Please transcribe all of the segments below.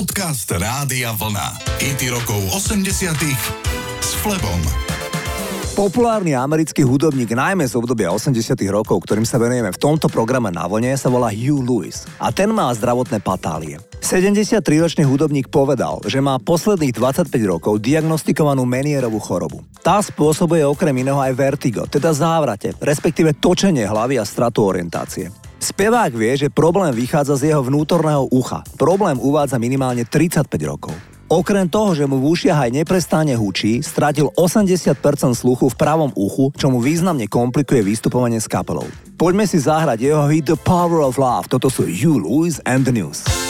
Podcast Rádia Vlna. IT rokov 80 s Flebom. Populárny americký hudobník najmä z obdobia 80 rokov, ktorým sa venujeme v tomto programe na vlne, sa volá Hugh Lewis a ten má zdravotné patálie. 73-ročný hudobník povedal, že má posledných 25 rokov diagnostikovanú menierovú chorobu. Tá spôsobuje okrem iného aj vertigo, teda závrate, respektíve točenie hlavy a stratu orientácie. Spevák vie, že problém vychádza z jeho vnútorného ucha. Problém uvádza minimálne 35 rokov. Okrem toho, že mu v ušiach aj neprestáne hučí, stratil 80% sluchu v pravom uchu, čo mu významne komplikuje vystupovanie s kapelou. Poďme si zahrať jeho hit The Power of Love. Toto sú You, Louis and the News.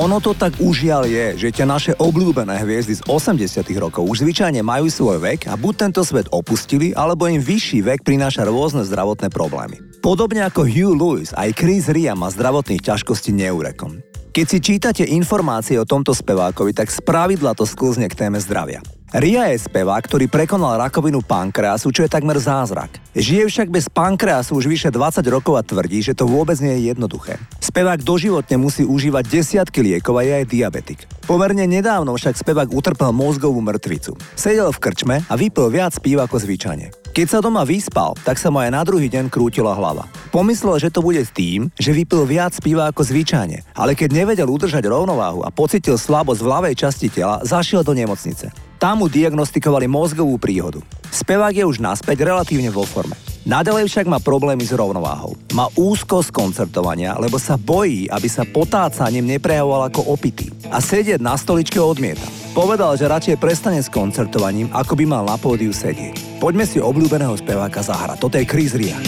Ono to tak užiaľ je, že ťa naše obľúbené hviezdy z 80 rokov už zvyčajne majú svoj vek a buď tento svet opustili, alebo im vyšší vek prináša rôzne zdravotné problémy. Podobne ako Hugh Lewis, aj Chris Ria má zdravotných ťažkostí neurekom. Keď si čítate informácie o tomto spevákovi, tak spravidla to sklzne k téme zdravia. Ria je spevák, ktorý prekonal rakovinu pankreasu, čo je takmer zázrak. Žije však bez pankreasu už vyše 20 rokov a tvrdí, že to vôbec nie je jednoduché. Spevák doživotne musí užívať desiatky liekov a je aj diabetik. Pomerne nedávno však spevák utrpel mozgovú mŕtvicu. Sedel v krčme a vypil viac píva ako zvyčajne. Keď sa doma vyspal, tak sa mu aj na druhý deň krútila hlava. Pomyslel, že to bude tým, že vypil viac piva ako zvyčajne, ale keď nevedel udržať rovnováhu a pocitil slabosť v ľavej časti tela, zašiel do nemocnice. Tam mu diagnostikovali mozgovú príhodu. Spevák je už naspäť relatívne vo forme. Nadalej však má problémy s rovnováhou. Má úzko z koncertovania, lebo sa bojí, aby sa potácaním neprejavoval ako opitý. A sedieť na stoličke odmieta. Povedal, že radšej prestane s koncertovaním, ako by mal na pódiu sedieť. Poďme si obľúbeného speváka zahrať. Toto je Chris Ria.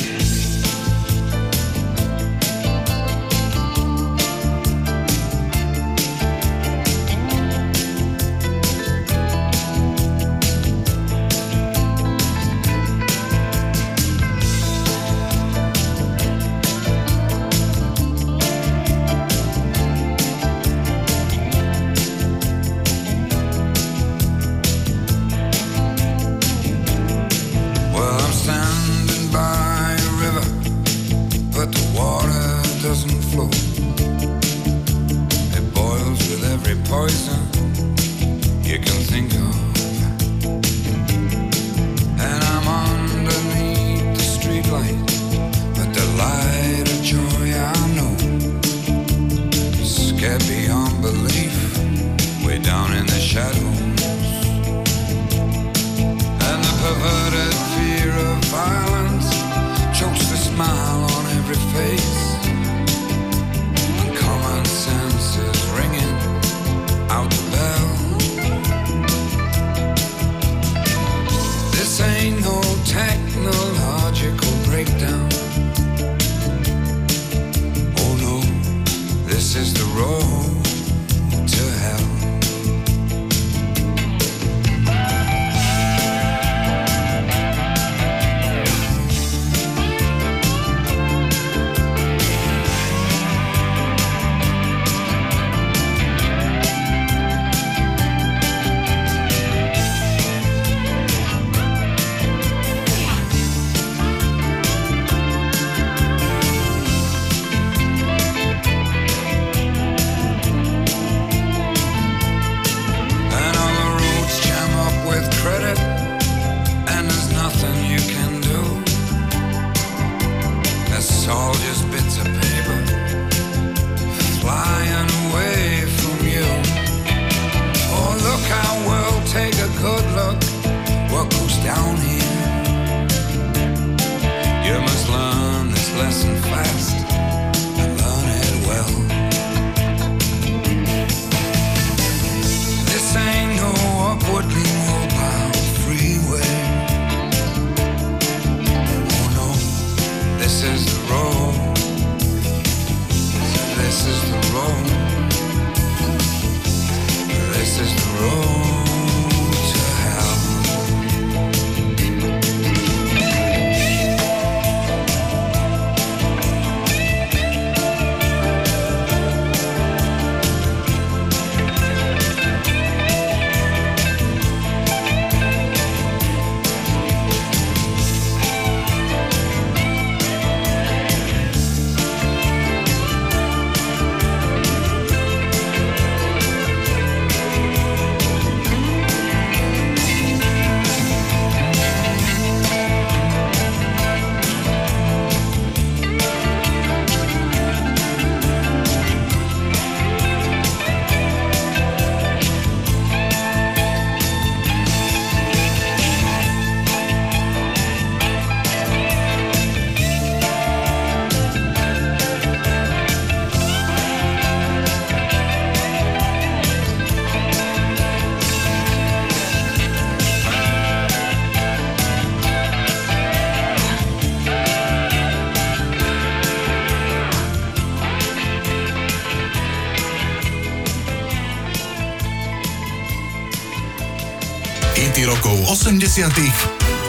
Rokov 80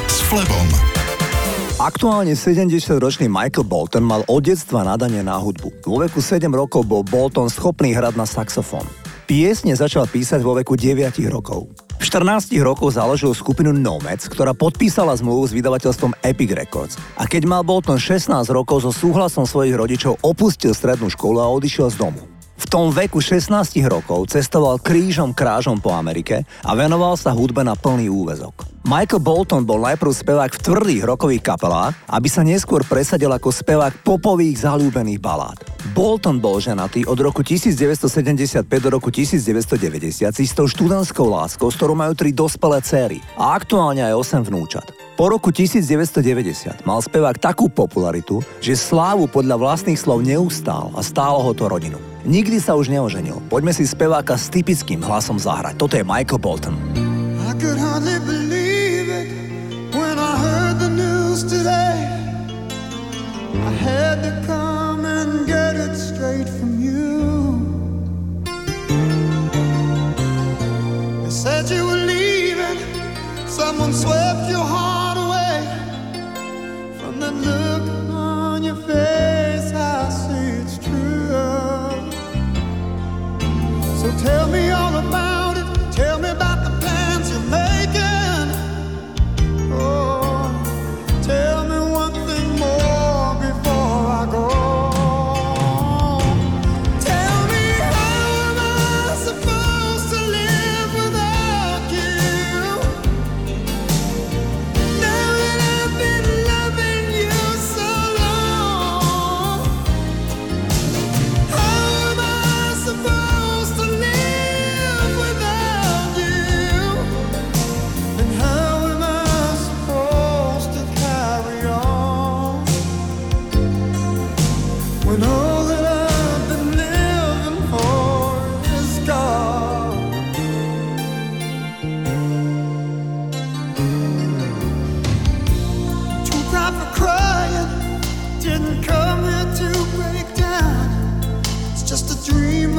s Flebom. Aktuálne 70-ročný Michael Bolton mal od detstva nadanie na hudbu. Vo veku 7 rokov bol Bolton schopný hrať na saxofón. Piesne začal písať vo veku 9 rokov. V 14 rokoch založil skupinu Nomads, ktorá podpísala zmluvu s vydavateľstvom Epic Records. A keď mal Bolton 16 rokov so súhlasom svojich rodičov opustil strednú školu a odišiel z domu. V tom veku 16 rokov cestoval krížom krážom po Amerike a venoval sa hudbe na plný úvezok. Michael Bolton bol najprv spevák v tvrdých rokových kapelách, aby sa neskôr presadil ako spevák popových zalúbených balád. Bolton bol ženatý od roku 1975 do roku 1990 s istou študentskou láskou, s ktorou majú tri dospelé céry a aktuálne aj 8 vnúčat. Po roku 1990 mal spevák takú popularitu, že slávu podľa vlastných slov neustál a stálo ho to rodinu. Nikdy sa už neoženil. Poďme si speváka s typickým hlasom zahrať. Toto je Michael Bolton. I could hardly believe today. I had to come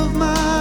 of my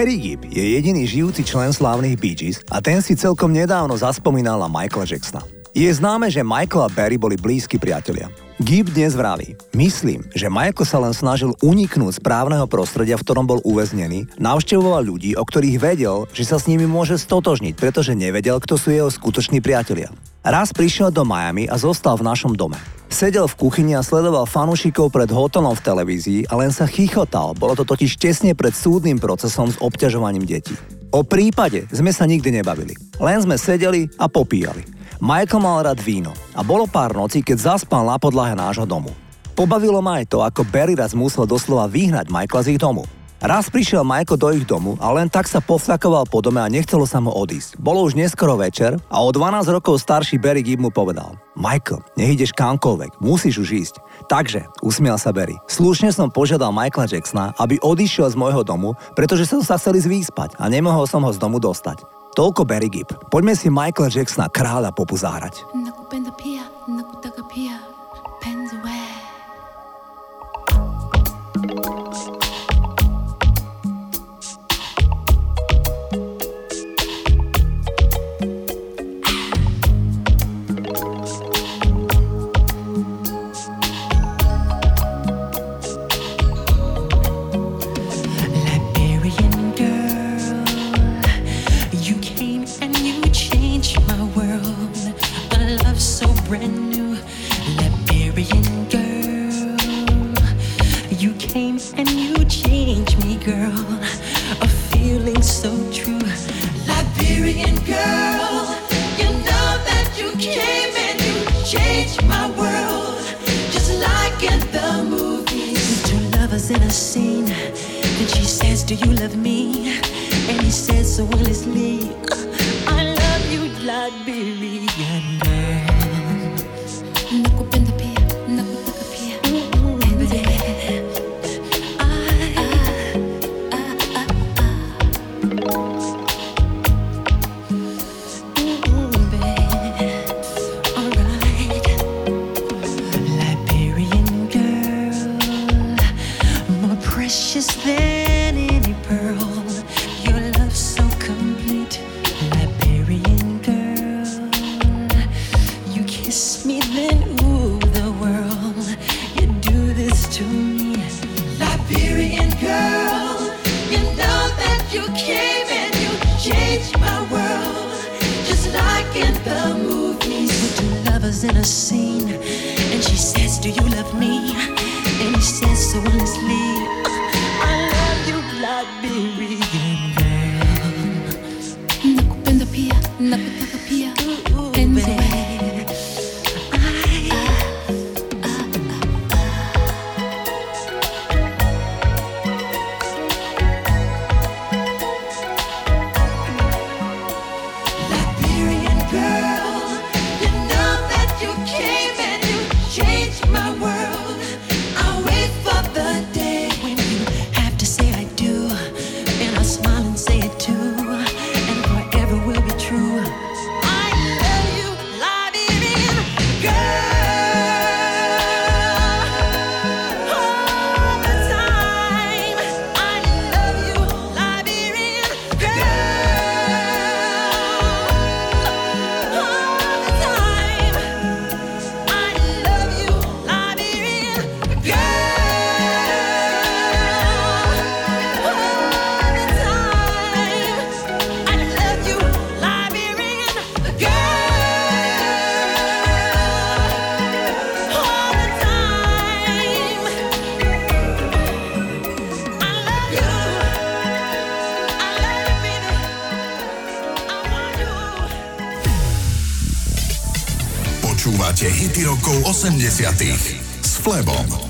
Barry Gibb je jediný žijúci člen slávnych Bee Gees a ten si celkom nedávno zaspomínal na Michaela Jacksona. Je známe, že Michael a Barry boli blízki priatelia. Gibb dnes vraví, myslím, že Michael sa len snažil uniknúť z právneho prostredia, v ktorom bol uväznený, navštevoval ľudí, o ktorých vedel, že sa s nimi môže stotožniť, pretože nevedel, kto sú jeho skutoční priatelia. Raz prišiel do Miami a zostal v našom dome. Sedel v kuchyni a sledoval fanúšikov pred hotelom v televízii a len sa chichotal, bolo to totiž tesne pred súdnym procesom s obťažovaním detí. O prípade sme sa nikdy nebavili, len sme sedeli a popíjali. Michael mal rád víno a bolo pár nocí, keď zaspal na podlahe nášho domu. Pobavilo ma aj to, ako Barry raz musel doslova vyhnať Michaela z ich domu. Raz prišiel Michael do ich domu a len tak sa pofľakoval po dome a nechcelo sa mu odísť. Bolo už neskoro večer a o 12 rokov starší Barry Gibb mu povedal Michael, nech ideš kamkoľvek, musíš už ísť. Takže, usmiel sa Barry, slušne som požiadal Michaela Jacksona, aby odišiel z môjho domu, pretože som sa chcel ísť a nemohol som ho z domu dostať. Toľko Barry Gibb. Poďme si Michaela Jacksona kráľa popu zahrať. Liberian girl. You came and you changed me, girl. A feeling so true. Liberian girl, you know that you came and you changed my world. Just like in the movies. Two lovers in a scene. And she says, Do you love me? And he says, So will it's Lee. I love you, Liberia. my world, just like in the movies. Two lovers in a scene, and she says, Do you love me? And he says so honestly, I love you, baby. Rokov 80 s Flebom.